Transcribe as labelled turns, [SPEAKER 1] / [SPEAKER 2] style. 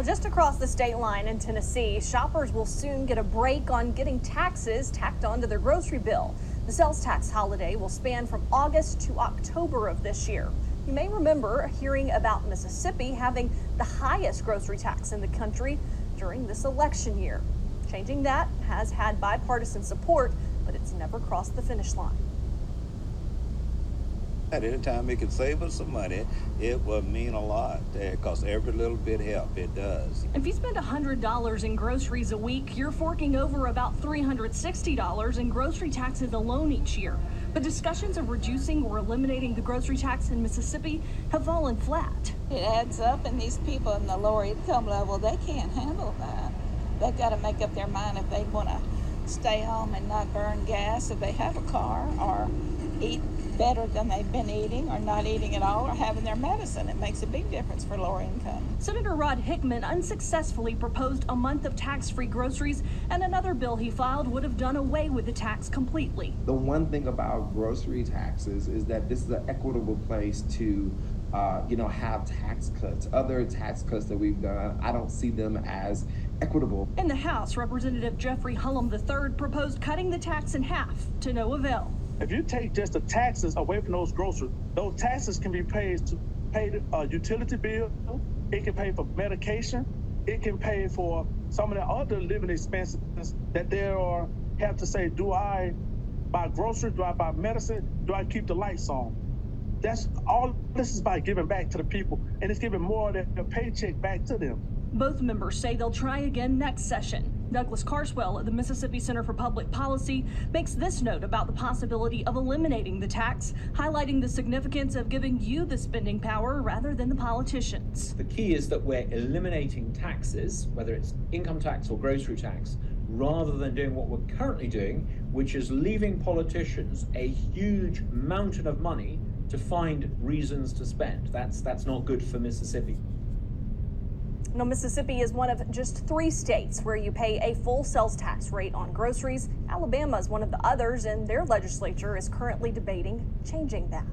[SPEAKER 1] Well, just across the state line in Tennessee, shoppers will soon get a break on getting taxes tacked onto their grocery bill. The sales tax holiday will span from August to October of this year. You may remember hearing about Mississippi having the highest grocery tax in the country during this election year. Changing that has had bipartisan support, but it's never crossed the finish line.
[SPEAKER 2] At any time it can save us some money, it will mean a lot because every little bit help it does.
[SPEAKER 1] If you spend $100 in groceries a week, you're forking over about $360 in grocery taxes alone each year. But discussions of reducing or eliminating the grocery tax in Mississippi have fallen flat.
[SPEAKER 3] It adds up, and these people in the lower income level, they can't handle that. They've got to make up their mind if they want to stay home and not burn gas if they have a car or eat better than they've been eating or not eating at all or having their medicine. It makes a big difference for lower income.
[SPEAKER 1] Senator Rod Hickman unsuccessfully proposed a month of tax free groceries, and another bill he filed would have done away with the tax completely.
[SPEAKER 4] The one thing about grocery taxes is that this is an equitable place to uh, you know, have tax cuts. Other tax cuts that we've done, I don't see them as equitable.
[SPEAKER 1] In the House, Representative Jeffrey Hulum III proposed cutting the tax in half to no avail.
[SPEAKER 5] If you take just the taxes away from those groceries, those taxes can be paid to pay a uh, utility bill. It can pay for medication. It can pay for some of the other living expenses that there are. Have to say, do I buy groceries? Do I buy medicine? Do I keep the lights on? That's all. This is by giving back to the people, and it's giving more of their paycheck back to them.
[SPEAKER 1] Both members say they'll try again next session. Douglas Carswell of the Mississippi Center for Public Policy makes this note about the possibility of eliminating the tax, highlighting the significance of giving you the spending power rather than the politicians.
[SPEAKER 6] The key is that we're eliminating taxes, whether it's income tax or grocery tax, rather than doing what we're currently doing, which is leaving politicians a huge mountain of money to find reasons to spend. That's that's not good for Mississippi.
[SPEAKER 1] Now, Mississippi is one of just three states where you pay a full sales tax rate on groceries. Alabama is one of the others, and their legislature is currently debating changing that.